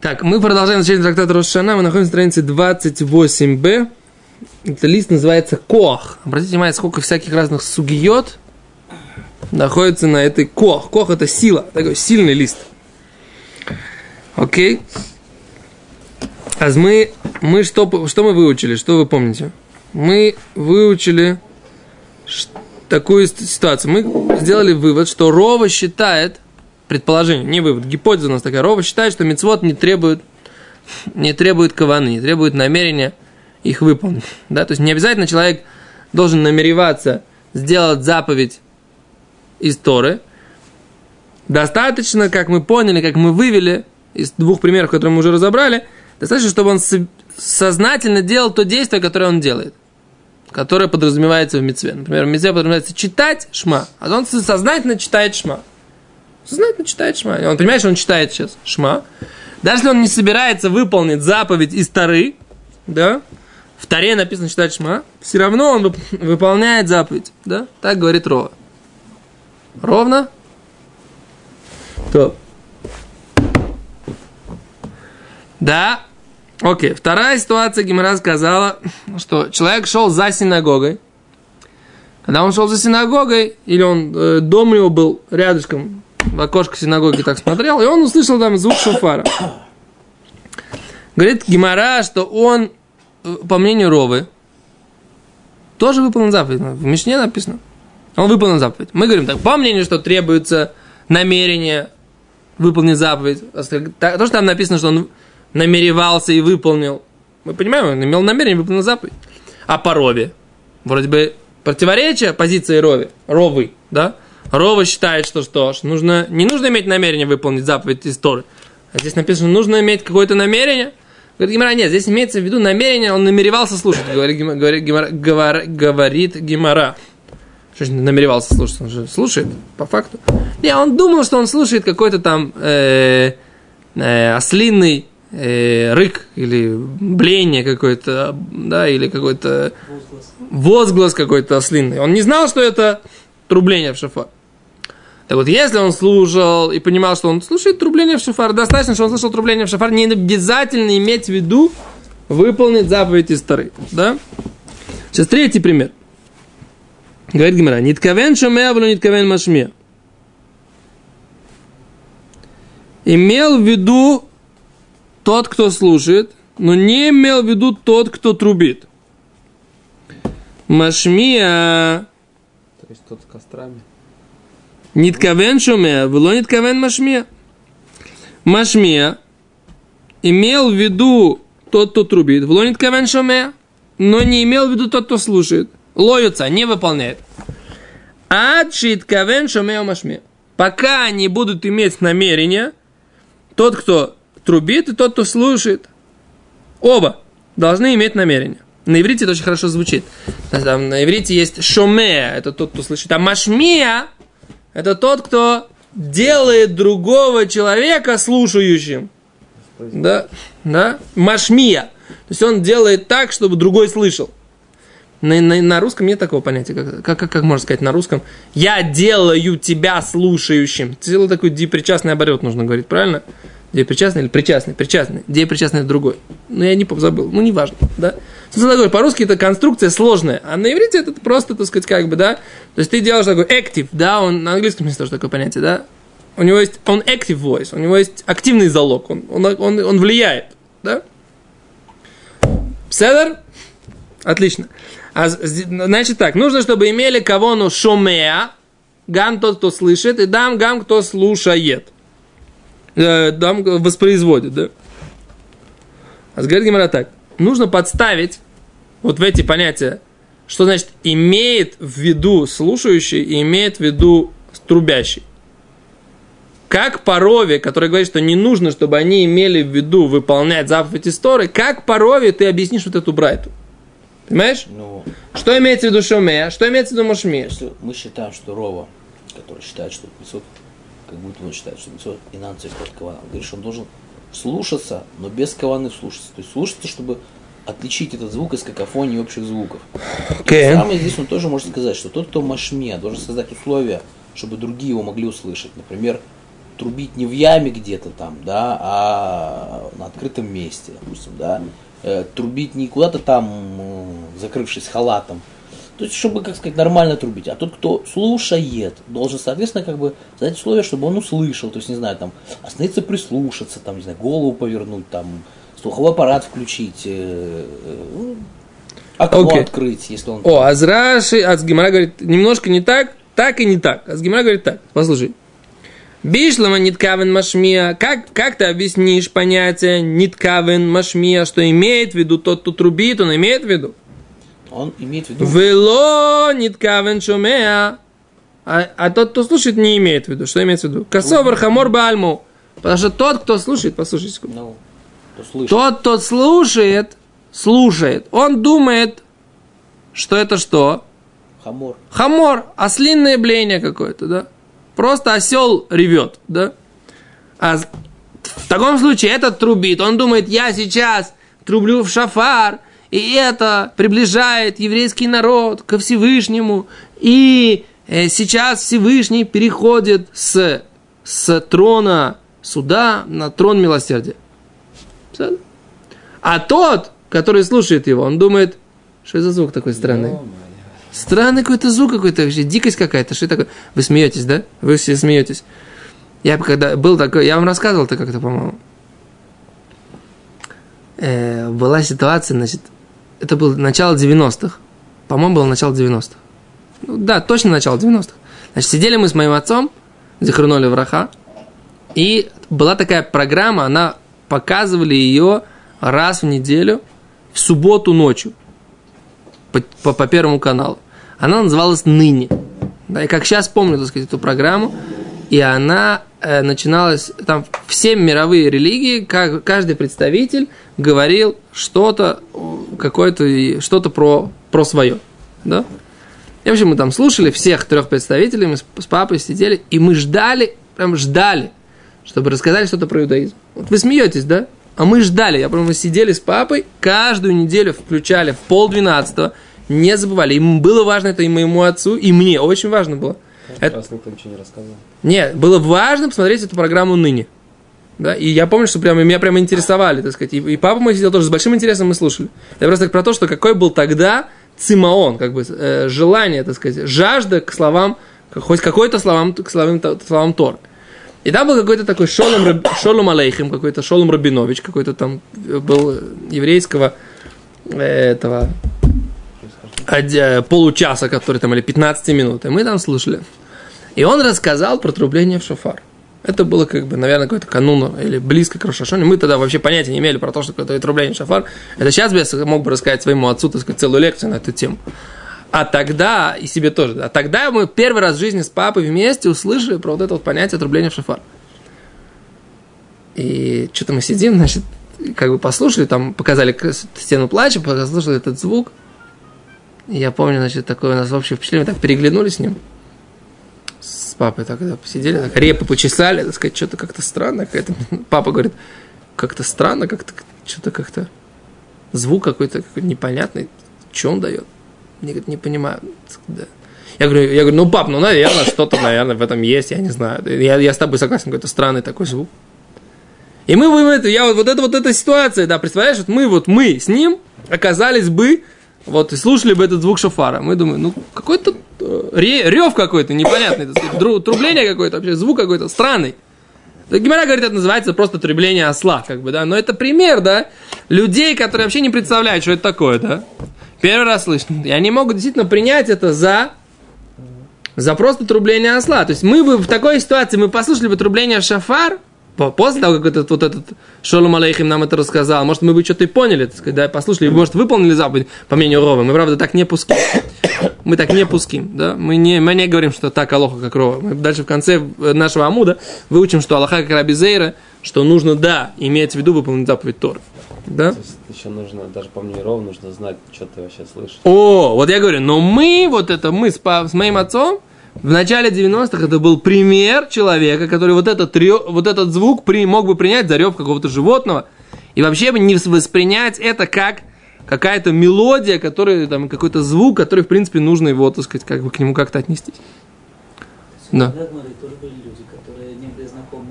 Так, мы продолжаем изучение трактата Рошана. Мы находимся на странице 28б. Это лист называется Кох. Обратите внимание, сколько всяких разных сугиот находится на этой Кох. Кох это сила, такой сильный лист. Окей. А мы, мы что, что мы выучили? Что вы помните? Мы выучили такую ситуацию. Мы сделали вывод, что Рова считает, предположение, не вывод, гипотеза у нас такая, Рова считает, что мецвод не требует, не требует каваны, не требует намерения их выполнить. Да? То есть не обязательно человек должен намереваться сделать заповедь из Торы. Достаточно, как мы поняли, как мы вывели из двух примеров, которые мы уже разобрали, достаточно, чтобы он сознательно делал то действие, которое он делает которое подразумевается в мецве. Например, в мецве подразумевается читать шма, а он сознательно читает шма. Сознательно читает шма. Он понимает, что он читает сейчас шма. Даже если он не собирается выполнить заповедь из Тары, да, в Таре написано читать шма, все равно он выполняет заповедь, да, так говорит Рова. Ровно? То. Да, Окей, вторая ситуация, Гимара сказала, что человек шел за синагогой. Когда он шел за синагогой, или он, э, дом у него был рядышком, в окошко синагоги так смотрел, и он услышал там звук шофара. Говорит Гимара, что он, э, по мнению Ровы, тоже выполнил заповедь. В Мишне написано. Он выполнил заповедь. Мы говорим так, по мнению, что требуется намерение выполнить заповедь. То, что там написано, что он намеревался и выполнил. Мы понимаем, он имел намерение выполнить заповедь. А по Рове? Вроде бы противоречие позиции Рове. Ровы, да? Рова считает, что что ж, нужно, не нужно иметь намерение выполнить заповедь из Торы. А здесь написано, нужно иметь какое-то намерение. Говорит Гимара, нет, здесь имеется в виду намерение, он намеревался слушать, говорит, говорит, Гимара, говорит Гимара. Что же намеревался слушать? Он же слушает, по факту. Не, он думал, что он слушает какой-то там э, э, ослинный э, рык или бление какое-то, да, или какой-то возглас, возглас какой-то ослинный. Он не знал, что это трубление в шафар. Так вот, если он слушал и понимал, что он слушает трубление в шафар, достаточно, что он слышал трубление в шафар, не обязательно иметь в виду выполнить заповедь из Тары. Да? Сейчас третий пример. Говорит Гимара, ниткавен шамея, но ниткавен машмия. Имел в виду тот, кто слушает, но не имел в виду тот, кто трубит. Машмия. Есть тот с кострами. Ниткавен шумея, было ниткавен машмия. Машмия имел в виду тот, кто трубит, в ниткавен шумея, но не имел в виду тот, кто слушает. Лоются, не выполняет. Адшит кавен шумея машмия. Пока они будут иметь намерение, тот, кто трубит, и тот, кто слушает. Оба должны иметь намерение. На иврите это очень хорошо звучит. Там, на иврите есть шомея, это тот, кто слышит. А машмия – это тот, кто делает другого человека слушающим. Да, да, машмия. То есть он делает так, чтобы другой слышал. На, на, на русском нет такого понятия, как, как, как, как можно сказать на русском. Я делаю тебя слушающим. Целый такой депричастный оборот нужно говорить, правильно? Деепричастный или причастный? Причастный. Деепричастный это другой. Ну, я не забыл. Ну, неважно, да? По-русски это конструкция сложная, а на иврите это просто, так сказать, как бы, да? То есть ты делаешь такой active, да, он на английском есть тоже такое понятие, да? У него есть, он active voice, у него есть активный залог, он, он, он, он влияет, да? Седер? Отлично. А, значит так, нужно, чтобы имели кого ну шумея, гам тот, кто слышит, и дам гам, кто слушает э, там воспроизводит, да? А говорит Гимара так, нужно подставить вот в эти понятия, что значит имеет в виду слушающий и имеет в виду трубящий. Как по Рове, который говорит, что не нужно, чтобы они имели в виду выполнять заповедь истории, как по Рове ты объяснишь вот эту брайту? Понимаешь? Ну, что имеется в виду Шомея, что имеется в виду Мошмея? Мы считаем, что Рова, который считает, что 500 как будто он считает, что митцвот и надо под кавана. Он говорит, что он должен слушаться, но без каваны слушаться. То есть слушаться, чтобы отличить этот звук из какофонии общих звуков. Okay. Самое здесь он тоже может сказать, что тот, кто машме, должен создать условия, чтобы другие его могли услышать. Например, трубить не в яме где-то там, да, а на открытом месте, допустим, да, э, трубить не куда-то там, закрывшись халатом, то есть, чтобы, как сказать, нормально трубить. А тот, кто слушает, должен, соответственно, как бы задать условия, чтобы он услышал. То есть, не знаю, там, остановиться, прислушаться, там, не знаю, голову повернуть, там, слуховой аппарат включить, э, э, окно Окей. открыть, если он... О, Азраши, Азгимара говорит, немножко не так, так и не так. Азгимара говорит так, послушай. Бишлама ниткавен машмия. Как, как ты объяснишь понятие ниткавен машмия, что имеет в виду тот, кто трубит, он имеет в виду? Он имеет в виду... Вело ниткавен шумеа. А, а тот, кто слушает, не имеет в виду. Что имеется в виду? Косовар хамор бальму. Потому что тот, кто слушает, послушайте секунду. Ну, то слышит. Тот, кто слушает, слушает. Он думает, что это что? Хамор. Хамор, ослинное блеяние какое-то, да? Просто осел ревет, да? А в таком случае этот трубит, он думает, я сейчас трублю в шафар, и это приближает еврейский народ ко Всевышнему, и э, сейчас Всевышний переходит с, с трона суда на трон милосердия. А тот, который слушает его, он думает, что это за звук такой странный? Странный какой-то звук какой-то, вообще дикость какая-то. Что это такое? Вы смеетесь, да? Вы все смеетесь. Я когда был такой, я вам рассказывал это как-то, по-моему. Э, была ситуация, значит, это было начало 90-х. По-моему, было начало 90-х. Ну, да, точно начало 90-х. Значит, сидели мы с моим отцом, Захруноли Враха, и была такая программа, она показывали ее раз в неделю, в субботу ночью по, по, по Первому каналу. Она называлась «Ныне». Да, и как сейчас помню, так сказать, эту программу, и она э, начиналась, там все мировые религии, как, каждый представитель говорил что-то, какое-то, что-то про, про свое. Да? И, в общем, мы там слушали всех трех представителей, мы с, с папой сидели, и мы ждали, прям ждали, чтобы рассказали что-то про иудаизм. Вот вы смеетесь, да? А мы ждали, я помню, мы сидели с папой, каждую неделю включали в полдвенадцатого, не забывали. Им было важно это и моему отцу, и мне очень важно было. Это- Раз никто ничего не рассказывал. нет, было важно посмотреть эту программу ныне. Да, и я помню, что прямо меня прямо интересовали, так сказать. И, и папа мой сидел тоже с большим интересом, мы слушали. Я просто так про то, что какой был тогда цимаон, как бы э, желание, так сказать, жажда к словам, к- хоть какой-то словам, к словам, словам Тор. И там был какой-то такой Шолом, Шолом Алейхим, какой-то Шолом Рабинович, какой-то там э, был еврейского э, этого э, получаса, который там, или 15 минут. И мы там слушали. И он рассказал про трубление в шофар. Это было, как бы, наверное, какой-то канун или близко к Рошашоне. Мы тогда вообще понятия не имели про то, что какое-то трубление в шофар. Это сейчас я мог бы рассказать своему отцу, так сказать, целую лекцию на эту тему. А тогда, и себе тоже, да, тогда мы первый раз в жизни с папой вместе услышали про вот это вот понятие трубления в шофар. И что-то мы сидим, значит, как бы послушали, там показали стену плача, послушали этот звук. И я помню, значит, такое у нас общее впечатление, мы так переглянулись с ним. Папой так да, посидели, так репы почесали, так сказать, что-то как-то странно. Какая-то... Папа говорит, как-то странно, как-то что-то как-то звук какой-то какой непонятный. Что он дает? Мне говорит, не понимаю. Да. Я говорю, я говорю, ну, пап, ну, наверное, что-то, наверное, в этом есть, я не знаю. Я, я с тобой согласен, какой-то странный такой звук. И мы, мы это, я вот, вот это вот эта ситуация, да, представляешь, вот мы вот мы с ним оказались бы, вот и слушали бы этот звук шофара. Мы думаем, ну какой-то э, ре- рев какой-то непонятный, сказать, дру- трубление какое-то вообще, звук какой-то странный. Гимара говорит, это называется просто требление осла, как бы, да, но это пример, да, людей, которые вообще не представляют, что это такое, да. Первый раз слышат, и они могут действительно принять это за за просто трубление осла. То есть мы бы в такой ситуации, мы послушали бы трубление шафар, после того, как этот, вот этот Шолом Алейхим нам это рассказал, может, мы бы что-то и поняли, так сказать, да, послушали, и, может, выполнили заповедь, по мнению Рова. Мы, правда, так не пуским. Мы так не пуским, да, мы не, мы не говорим, что так Алоха, как Рова. Мы дальше в конце э, нашего Амуда выучим, что Аллаха, как Раби Зейра, что нужно, да, иметь в виду выполнить заповедь Тора. Да? Еще нужно, даже по мнению Рова, нужно знать, что ты вообще слышишь. О, вот я говорю, но мы, вот это мы с, с моим отцом, в начале 90-х это был пример человека, который вот этот, вот этот звук при, мог бы принять за рев какого-то животного и вообще бы не воспринять это как какая-то мелодия, который, там, какой-то звук, который, в принципе, нужно его, так сказать, как бы к нему как-то отнестись. Да. Иногда, смотри, тоже были люди, которые не были знакомы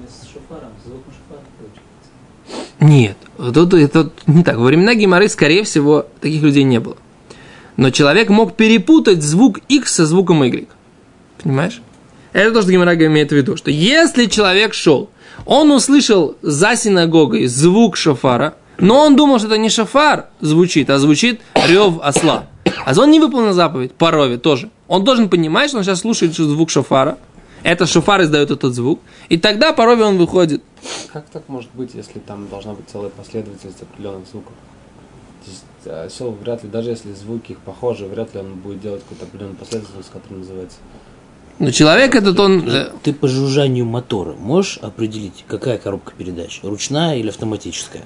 Нет, тут это не так. Во времена Гимары, скорее всего, таких людей не было. Но человек мог перепутать звук X со звуком Y. Понимаешь? Это то, что Гимара имеет в виду, что если человек шел, он услышал за синагогой звук шофара, но он думал, что это не шофар звучит, а звучит рев осла. А он не выполнил заповедь по рове тоже. Он должен понимать, что он сейчас слушает звук шофара. Это шофар издает этот звук. И тогда по рове он выходит. Как так может быть, если там должна быть целая последовательность определенных звуков? А, осел вряд ли, даже если звуки их похожи, вряд ли он будет делать какую-то определенную последовательность, которая называется. Но человек этот, он... Ты по жужжанию мотора можешь определить, какая коробка передач? Ручная или автоматическая?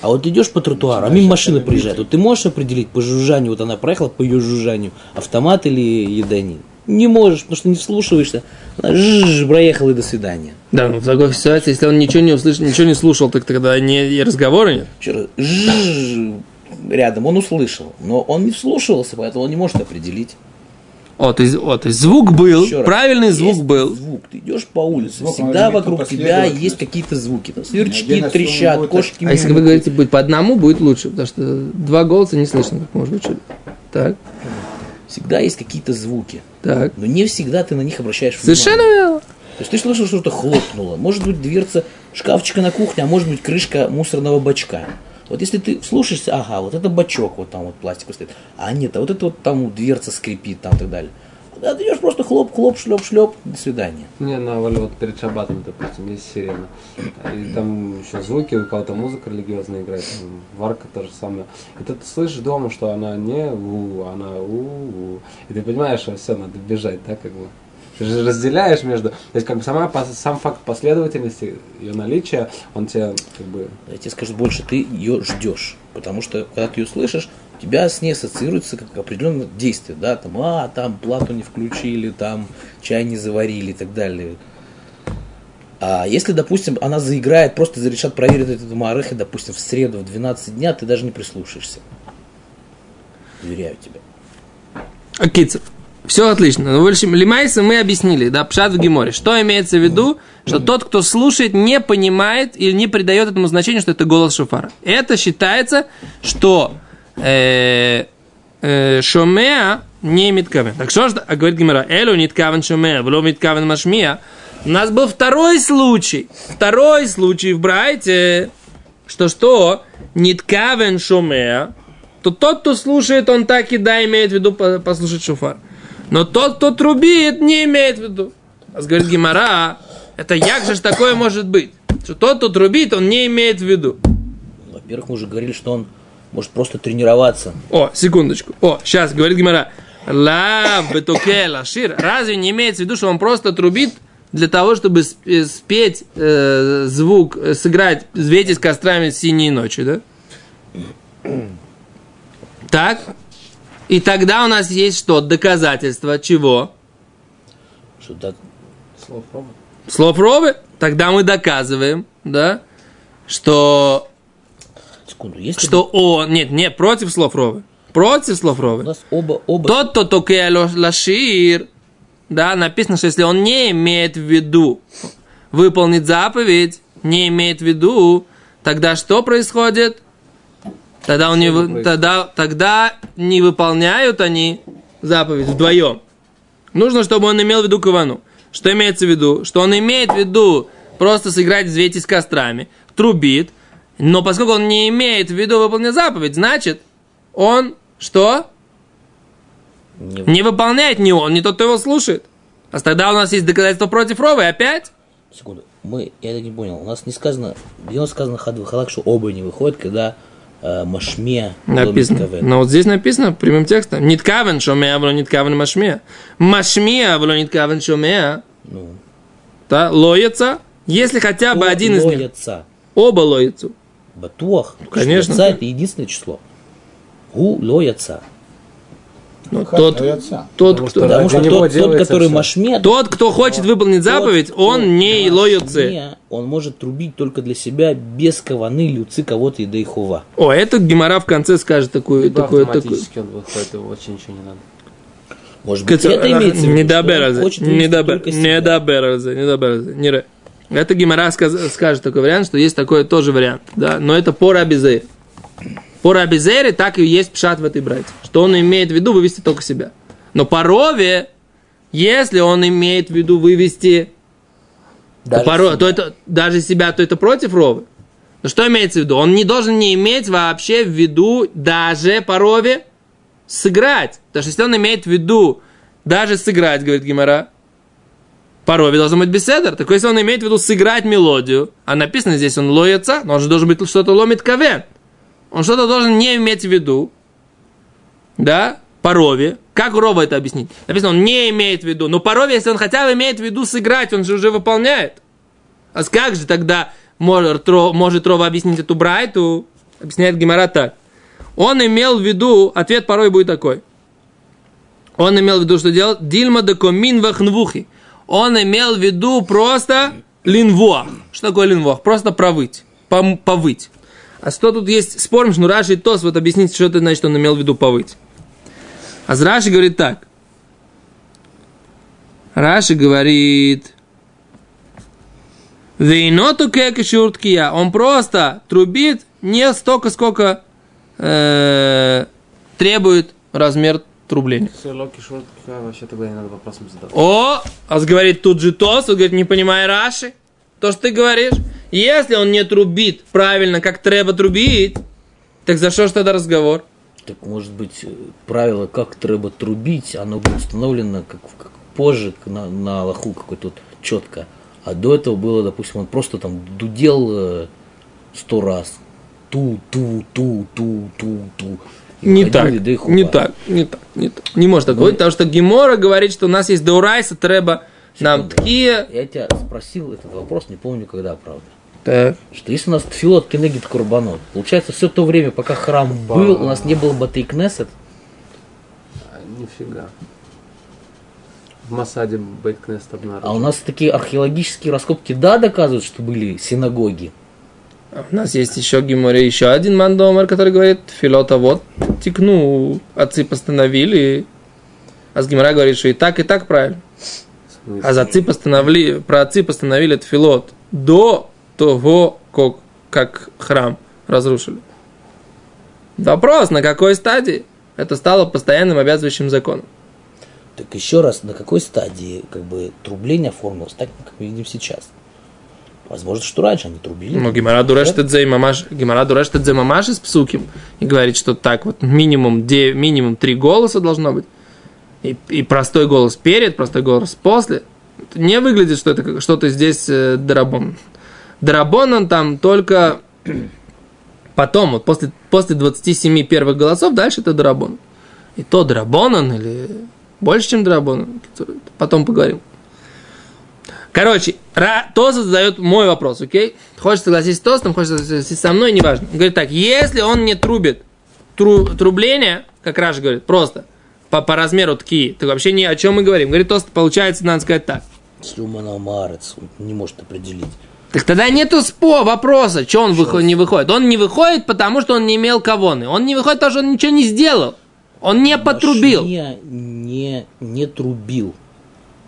А вот идешь по тротуару, а мимо машины проезжает. Вот ты можешь определить по жужжанию, вот она проехала по ее жужжанию, автомат или едонин? Не можешь, потому что не вслушиваешься. Жжж, проехала и до свидания. Да, ну в такой ситуации, если он ничего не услышал, ничего не слушал, так тогда не, и разговора нет. Еще раз, рядом он услышал, но он не вслушивался, поэтому он не может определить. О, то есть, о, то есть звук был, Еще раз. правильный звук Есть был. Звук. Ты идешь по улице, Звук, всегда вокруг тебя есть какие-то звуки. Там сверчки трещат, кошки А если вы говорите будет по одному, будет лучше, потому что два голоса не слышно, как может быть. Так, Всегда есть какие-то звуки. так. Но не всегда ты на них обращаешь внимание. Совершенно верно. То есть ты слышал, что-то хлопнуло. Может быть, дверца шкафчика на кухне, а может быть, крышка мусорного бачка. Вот если ты слушаешься, ага, вот это бачок, вот там вот пластиковый стоит. А нет, а вот это вот там дверца скрипит, там и так далее. А ты идешь просто хлоп, хлоп, шлеп, шлеп, до свидания. Не, на Вале вот перед шабатом, допустим, есть сирена. И там еще звуки, у кого-то музыка религиозная играет, варка то же самое. И ты слышишь дома, что она не у, она у, И ты понимаешь, что все, надо бежать, да, как бы. Ты же разделяешь между... То есть, как бы сама, сам факт последовательности, ее наличия, он тебе, как бы, Я тебе скажу больше, ты ее ждешь. Потому что, когда ты ее слышишь, у тебя с ней ассоциируется как определенное действие, да, там, а, там плату не включили, там чай не заварили и так далее. А если, допустим, она заиграет, просто решат проверить этот Маарехе, допустим, в среду в 12 дня, ты даже не прислушаешься. Уверяю тебя. Акицев. Все отлично. Ну, в общем, Лимайса мы объяснили, да, пшат в Геморе. Что имеется в виду? Что тот, кто слушает, не понимает или не придает этому значению, что это голос шофара. Это считается, что э, э, шомеа не миткавен. Так что же а говорит Гемора? Элю ниткавен шомеа, вло миткавен машмия. У нас был второй случай. Второй случай в Брайте. Что что? Ниткавен шомеа. То тот, кто слушает, он так и да имеет в виду по- послушать шофар. Но тот, кто трубит, не имеет в виду. А говорит Гимара, это як же ж такое может быть? Что тот, кто трубит, он не имеет в виду. Во-первых, мы уже говорили, что он может просто тренироваться. О, секундочку. О, сейчас, говорит Гимара. Ла бетуке лашир. Разве не имеется в виду, что он просто трубит для того, чтобы э, спеть э, звук, э, сыграть «Светить кострами синей ночи», да? Так? И тогда у нас есть что? Доказательство чего? Что да, слов робот. Слов Ровы? Тогда мы доказываем, да, что, секунду, есть что он... Нет, не против слов Ровы. Против слов у Ровы. нас оба, оба Тот, кто только лашир, да, написано, что если он не имеет в виду выполнить заповедь, не имеет в виду, тогда что происходит? Тогда, он не, тогда, тогда не выполняют они заповедь вдвоем. Нужно, чтобы он имел в виду кавану. Что имеется в виду? Что он имеет в виду просто сыграть взвейте с кострами, трубит, но поскольку он не имеет в виду выполнять заповедь, значит, он что? не Не выполняет не он, не тот, кто его слушает. А тогда у нас есть доказательства против Ровы опять. Секунду. Мы, я это не понял. У нас не сказано, где у нас сказано хад халак, что оба не выходят, когда машме Написано. Но вот здесь написано прямым текстом. Ниткавен шомеа, вло ниткавен машмеа. Машмеа, вло ниткавен шомеа. Ну, Да, лоется. Если хотя бы кто один из них. Оба лоятся. Батуах. конечно. Яца это единственное число. Гу лоятся. Ну, ну, тот, тот, потому кто, потому что тот, тот, который все. машмед, тот, кто хочет выполнить заповедь, тот, он не ило. Он может трубить только для себя без кованы люцы кого-то и дайхува. О, это Гимара в конце скажет такую, Либо такую, такую. он выходит, его вообще ничего не надо. Может быть, это имеется в виду. Не доберазе, не доберазе, не доберазе, не доберазе, не Это Гимара скажет такой вариант, что есть такой тоже вариант, да, но это пора Рабизеев. По Рабизере так и есть пшат в этой брате, что он имеет в виду вывести только себя. Но по Рове, если он имеет в виду вывести Даже то, себя. то это даже себя, то это против Ровы. Но что имеется в виду? Он не должен не иметь вообще в виду даже по Рове сыграть. Потому что если он имеет в виду даже сыграть, говорит Гимара, по Рове должен быть беседер. Так если он имеет в виду сыграть мелодию, а написано здесь он лоется, но он же должен быть что-то ломит ковен. Он что-то должен не иметь в виду, да, по Рове. Как Рова это объяснить? Написано, он не имеет в виду. Но по Рове, если он хотя бы имеет в виду сыграть, он же уже выполняет. А как же тогда может, может Рова объяснить эту брайту? Объясняет Гимара так. Он имел в виду, ответ порой будет такой. Он имел в виду, что делать? Дильма де комин вахнвухи. Он имел в виду просто линвуах. Что такое линвуах? Просто провыть, пом- повыть. А что тут есть, спорим, что Раши и Тос, вот объясните, что это значит, он имел в виду повыть. А Раши говорит так. Раши говорит, Вейноту кекешурткия. Он просто трубит не столько, сколько э, требует размер трубления. Все локи шутка, вообще тогда не надо вопросом задавать. О, а говорит тут же Тос, он говорит, не понимая Раши, то, что ты говоришь. Если он не трубит правильно, как треба трубить, так за что ж тогда разговор? Так может быть э, правило, как треба трубить, оно будет установлено как, как позже на, на Аллаху какой-то вот четко. А до этого было, допустим, он просто там дудел э, сто раз. Ту, ту, ту, ту, ту, ту. И Не так, не так, не так, не так. Не может так быть, потому что Гемора говорит, что у нас есть Деурайса, треба нам такие... Я тебя спросил этот вопрос, не помню когда, правда. Так. Что если у нас тфилот кенегит курбанот, получается все то время, пока храм был, у нас не было батейкнесет, А, Нифига. В Масаде Бейткнест обнаружил. а у нас такие археологические раскопки, да, доказывают, что были синагоги. А У нас есть еще Геморе, еще один мандомер, который говорит, филота вот текну, отцы постановили. А с Гемора говорит, что и так, и так правильно. А за отцы постановили, про отцы постановили этот филот до того, как, как храм разрушили. Вопрос, на какой стадии это стало постоянным обязывающим законом? Так еще раз, на какой стадии как бы трубление оформилось, так как мы видим сейчас? Возможно, что раньше они трубили. Ну, Гимара дурешт и мамаш, Гимара и мамаш с псуким и говорит, что так вот минимум, де, минимум три голоса должно быть. И, и простой голос перед, простой голос после. Не выглядит, что это что-то здесь э, дарабон. Дарабон он там только потом, вот после, после 27 первых голосов, дальше это дарабон. И то дарабонан или больше, чем дарабонан. Потом поговорим. Короче, Ра- Тоса задает мой вопрос, окей? Хочешь согласиться с Тостом, хочешь согласиться со мной, неважно. Он говорит так, если он не трубит тру- трубление, как Раш говорит, просто по, по размеру тки, то вообще ни о чем мы говорим. Говорит Тост, получается, надо сказать так. Слюмана Марец, не может определить. Так тогда нету спо вопроса, что он выход- не выходит. Он не выходит, потому что он не имел кавоны. Он не выходит, потому что он ничего не сделал. Он не потрубил. Не, не, не трубил.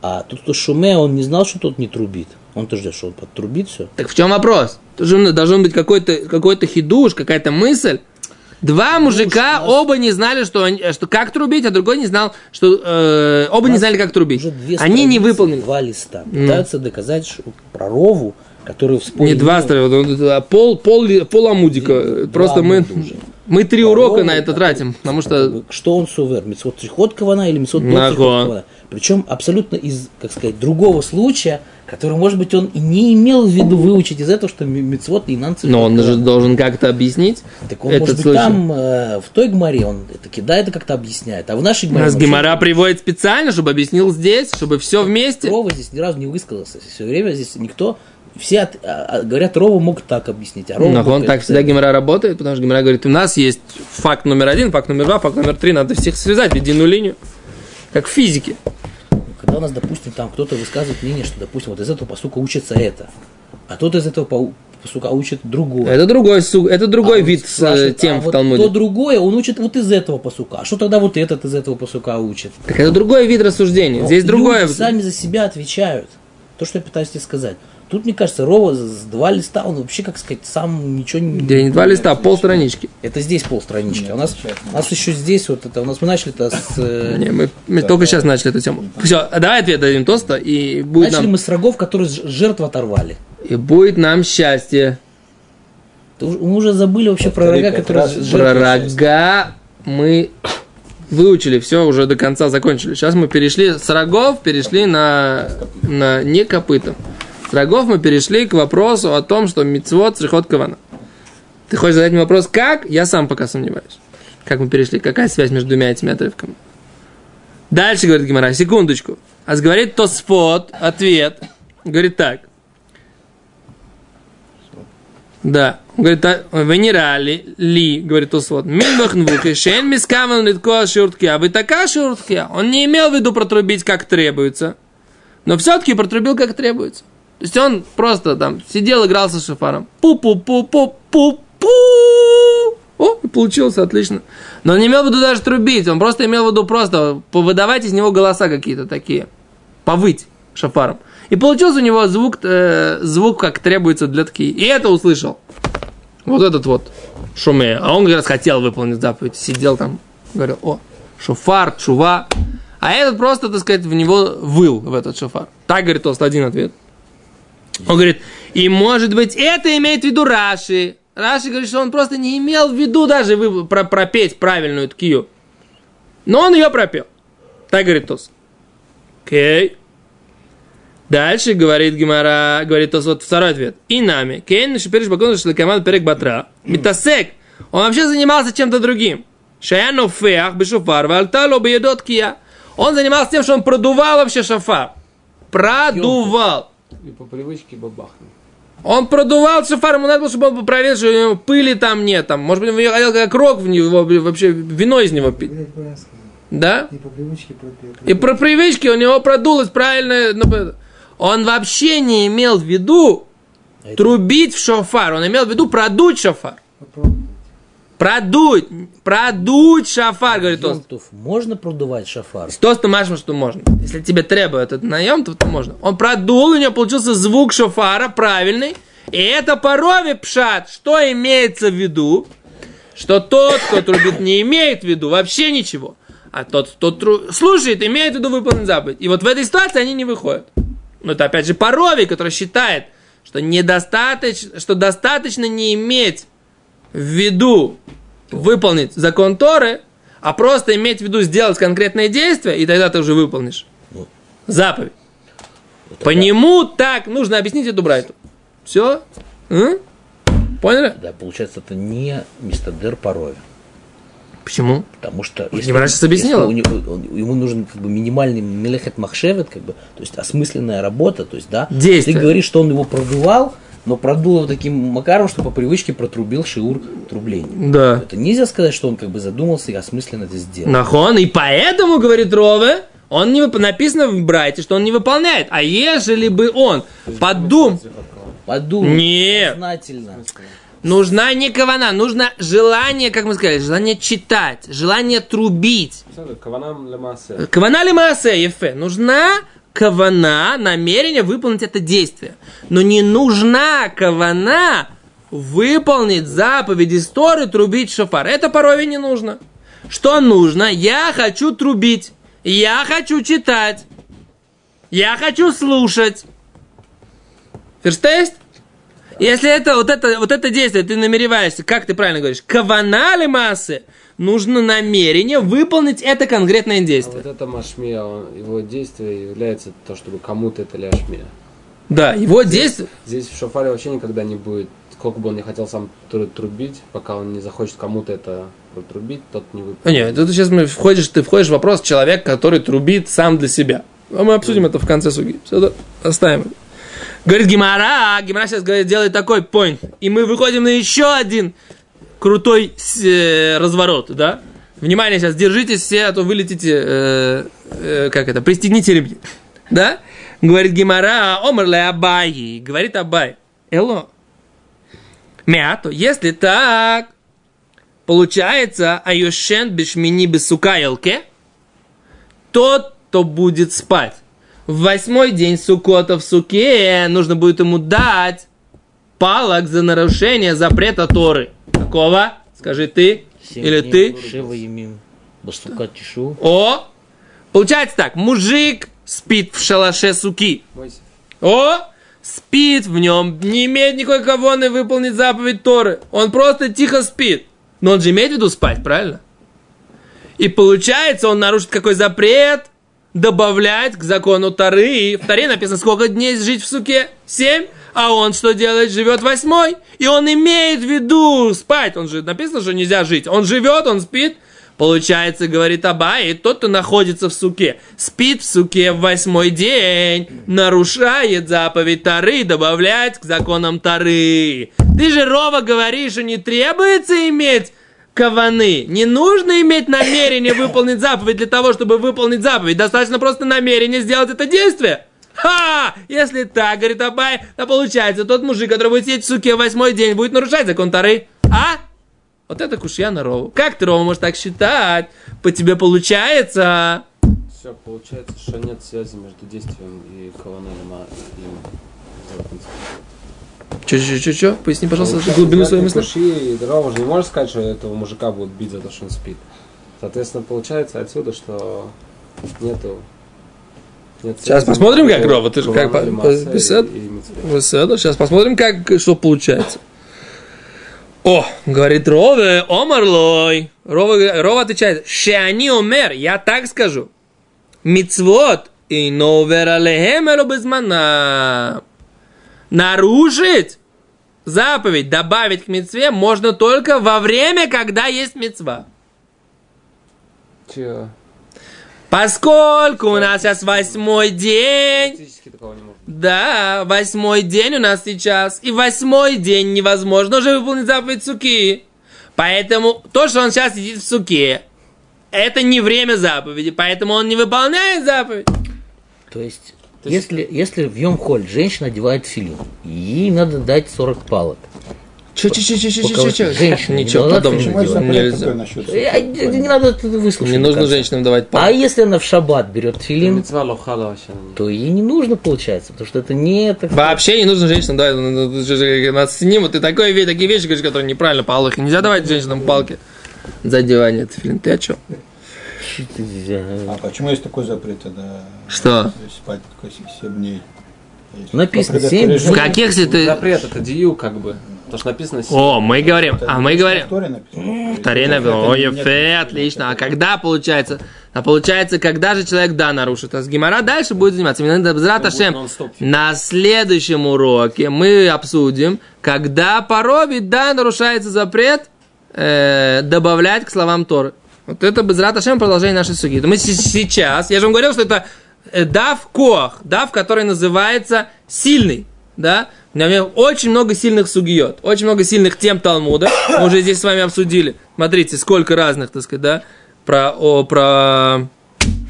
А тут кто шуме, он не знал, что тот не трубит. Он-то ждет, что он подтрубит все. Так в чем вопрос? Должен, должен быть какой-то какой хидуш, какая-то мысль. Два мужика, нас- оба не знали, что, они- что как трубить, а другой не знал, что э, оба не знали, как трубить. Уже две Они не выполнили. Два листа. Пытаются доказать что про Рову, который вспомнил. Не два страницы, а пол, пол, пол амудика. Просто мы, амуда уже. мы три Про урока на это тратим, потому что Что он сувер? Митцвот трихот кавана или Нагон. кавана? Причем абсолютно из, как сказать, другого случая, который, может быть, он и не имел в виду выучить из этого, что митцвот и нанцев. но он же должен как-то объяснить Так он, может быть, случай. там, э, в той гмаре он это кидает и как-то объясняет. А в нашей У гмаре... нас Гемора приводит специально, чтобы объяснил здесь, чтобы все вместе. Рова здесь ни разу не высказался. Все время здесь никто... Все от- а- а, говорят, Рова мог так объяснить, а Рова Но он так всегда Гемора работает, потому что Гемора говорит, у нас есть факт номер один, факт номер два, факт номер три, надо всех связать в единую линию. Как в физике. Когда у нас, допустим, там кто-то высказывает мнение, что, допустим, вот из этого посука учится это, а тот из этого посука учит другое. Это другой, это другой А вид с, спрашивает, э, тем а в вот Талмуде. То другое он учит вот из этого посука. А что тогда вот этот из этого посука учит? Так это другой вид рассуждения. Но Здесь другое. люди сами за себя отвечают. То, что я пытаюсь тебе сказать. Тут, мне кажется, Рова с два листа, он вообще, как сказать, сам ничего не... Где не два листа, а полстранички. Это здесь полстранички. Нет, у нас, у нас еще здесь вот это, у нас мы начали-то с... э, Не, мы, мы только сейчас начали эту тему. Все, давай ответ дадим тоста, и будет начали нам, мы с рогов, которые жертву оторвали. и будет нам счастье. Мы уже забыли вообще про рога, которые Про рога мы выучили, все уже до конца закончили. Сейчас мы перешли с рогов, перешли на, на не копыта. С рогов мы перешли к вопросу о том, что мицвод приход кавана. Ты хочешь задать мне вопрос, как? Я сам пока сомневаюсь. Как мы перешли, какая связь между двумя этими отрывками? Дальше говорит Гимара, секундочку. А говорит Тосфот, ответ, говорит так. Да. Он говорит, «А, венерали ли, говорит Тосфот, мин махнвухи, шен мискаман литко а вы такая шуртки. Он не имел в виду протрубить, как требуется, но все-таки протрубил, как требуется. То есть он просто там сидел, играл со шофаром. Пу-пу-пу-пу-пу-пу. О, и получилось, отлично. Но он не имел в виду даже трубить, он просто имел в виду просто выдавать из него голоса какие-то такие. Повыть шофаром. И получился у него звук, э, звук, как требуется для таки. И это услышал. Вот этот вот шуме. А он как раз хотел выполнить заповедь. Сидел там, говорил, о, шофар, чува. А этот просто, так сказать, в него выл, в этот шофар. Так, говорит Тост, один ответ. Он говорит, и может быть это имеет в виду Раши. Раши говорит, что он просто не имел в виду даже вы- про- пропеть правильную ткию. Но он ее пропел. Так говорит Тос. Окей. Дальше говорит Гимара, говорит Тос, вот второй ответ. И нами. Кейн шипериш бакон шлакаман перек батра. Митасек. Он вообще занимался чем-то другим. Шаяну феах бешуфар, вальтало беедот кия. Он занимался тем, что он продувал вообще шафар. Продувал. И по привычке бабахнул. Он продувал шафар, ему надо было, чтобы он проверил, что у него пыли там нет. Там. Может быть, он хотел как рог в него, вообще вино из него пить. Да? И по привычке пропил. И про привычки у него продулось правильно. ну, Он вообще не имел в виду А это- трубить в шофар. Он имел в виду продуть шофар. Попробуй. Продуть. Продуть шофар, говорит он. Можно продувать шафар? С тостом машем, что можно. Если тебе требует этот наем, то, то можно. Он продул, у него получился звук шофара правильный. И это по рове пшат. Что имеется в виду? Что тот, кто трубит, не имеет в виду вообще ничего. А тот, кто тру- слушает, имеет в виду выполнить заповедь. И вот в этой ситуации они не выходят. Но это опять же по рове, который считает, что, недостаточно, что достаточно не иметь в виду выполнить закон Торы, а просто иметь в виду сделать конкретное действие, и тогда ты уже выполнишь заповедь. Вот По нему так нужно объяснить эту брайту. Все? Поняли? Да, получается, это не мистадер порове. Почему? Потому что Гемора сейчас объяснила. если у него- он- ему нужен как бы минимальный мелехет махшевет, как бы, то есть осмысленная работа, то есть, да, Действие. ты говоришь, что он его продувал, но продул его таким макаром, что по привычке протрубил шиур трубления. Да. Это нельзя сказать, что он как бы задумался и осмысленно это сделал. Нахон, и поэтому, говорит Рове, он не вып- написано в Брайте, что он не выполняет. А ежели бы он подум... Подумай. Нет. Сознательно. Нужна не кавана, нужно желание, как мы сказали, желание читать, желание трубить. Каванам лемасе. Кавана ли маасе, ефе. Нужна кавана, намерение выполнить это действие. Но не нужна кавана выполнить заповедь истории, трубить шофар. Это порой не нужно. Что нужно? Я хочу трубить. Я хочу читать. Я хочу слушать. Ферштейст? Если это вот, это вот это действие, ты намереваешься, как ты правильно говоришь, кавана ли массы, нужно намерение выполнить это конкретное А действие. вот это машмия, он- его действие является то, чтобы кому-то это ляшмия. Да, его действие. Здесь в шофаре вообще никогда не будет, сколько бы он не хотел сам тру- трубить, пока он не захочет кому-то это протрубить, тот не А, выполнит. Нет, тут сейчас мы входишь, ты входишь в вопрос человек, который трубит сам для себя. А мы обсудим это в конце суги. Все, да, оставим. Говорит Гимара, Гимара сейчас говорит, делает такой point. И мы выходим на еще один крутой э, разворот, да? Внимание сейчас, держитесь все, а то вылетите, э, э, как это, пристегните ремни. Да? Говорит Гимара, омрле Абай, говорит Абай. Эло. Мято, если так, получается, аюшен бешмини бесука елке, тот, кто будет спать в восьмой день Сукота в Суке нужно будет ему дать палок за нарушение запрета Торы. Какого? Скажи ты или ты. О! Получается так, мужик спит в шалаше суки. О! Спит в нем, не имеет никакой кавоны выполнить заповедь Торы. Он просто тихо спит. Но он же имеет в виду спать, правильно? И получается, он нарушит какой запрет, добавляет к закону Торы. И в Торе написано, сколько дней жить в суке? Семь. А он что делает? Живет восьмой. И он имеет в виду спать. Он же написано, что нельзя жить. Он живет, он спит. Получается, говорит Абай, тот, кто находится в суке, спит в суке в восьмой день, нарушает заповедь Тары, добавляет к законам Тары. Ты же, Рова, говоришь, что не требуется иметь каваны. Не нужно иметь намерение выполнить заповедь для того, чтобы выполнить заповедь. Достаточно просто намерение сделать это действие. Ха! Если так, говорит Абай, то получается, тот мужик, который будет сидеть в суке восьмой день, будет нарушать закон Тары. А? Вот это кушья на Рову. Как ты, Рова, можешь так считать? По тебе получается. Все, получается, что нет связи между действием и каваной лима. Че, че, че, че? Поясни, пожалуйста, глубину своей мысли. Куши и дрова уже не можешь сказать, что этого мужика будут бить за то, что он спит. Соответственно, получается отсюда, что нету... Сейчас посмотрим, как, же как. Сейчас посмотрим, как, что получается. О, говорит Рове, Омарлой. Рова, Рова отвечает, Шеани Омер, я так скажу. Мицвод и новер алехем эло безмана. Нарушить заповедь, добавить к мецве можно только во время, когда есть мецва. Чё? Поскольку у нас сейчас восьмой день. Да, восьмой день у нас сейчас. И восьмой день невозможно уже выполнить заповедь суки. Поэтому то, что он сейчас сидит в суке, это не время заповеди, поэтому он не выполняет заповедь. То есть, То есть- если, если в Йом-Холь женщина одевает филин, ей надо дать 40 палок. Че, че, че, че, че, че, че. женщина не Ничего дала подобного филин это делать. нельзя. Не надо это выслушать. Не нужно женщинам давать А палку. если она в шаббат берет филин, то ей не нужно, получается, потому что это не Вообще не нужно женщинам давать. ну, ну, ты же На сцене вот ты такое, такие вещи говоришь, которые неправильно по Аллаху. Нельзя давать женщинам палки за одевание тефилин. Ты о чем? А почему есть такой запрет тогда? Что? Спать только 7 дней. Написано по семь В каких если ты... Запрет, это дию как бы. То, что написано. О, мы говорим, а мы В говорим... Торе написано. Ой, Ефе, отлично. А когда получается? А получается, когда же человек, да, нарушит? А с Гимара дальше будет заниматься. Ашем. нон-стоп. На следующем уроке мы обсудим, когда по Робе, да, нарушается запрет э, добавлять к словам Торы. Вот это Безрат Ашем продолжение нашей суги. Мы сейчас, я же вам говорил, что это э, дав коах, дав, который называется сильный, да, у меня очень много сильных сугиот, очень много сильных тем Талмуда. Мы уже здесь с вами обсудили. Смотрите, сколько разных, так сказать, да, про, о, про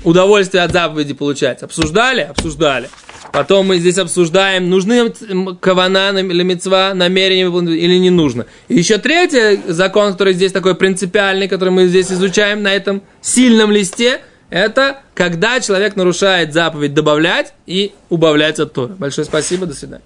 удовольствие от заповеди получать. Обсуждали? Обсуждали. Потом мы здесь обсуждаем, нужны кавана или мецва, намерение или не нужно. И еще третий закон, который здесь такой принципиальный, который мы здесь изучаем на этом сильном листе, это когда человек нарушает заповедь добавлять и убавлять от Тора. Большое спасибо, до свидания.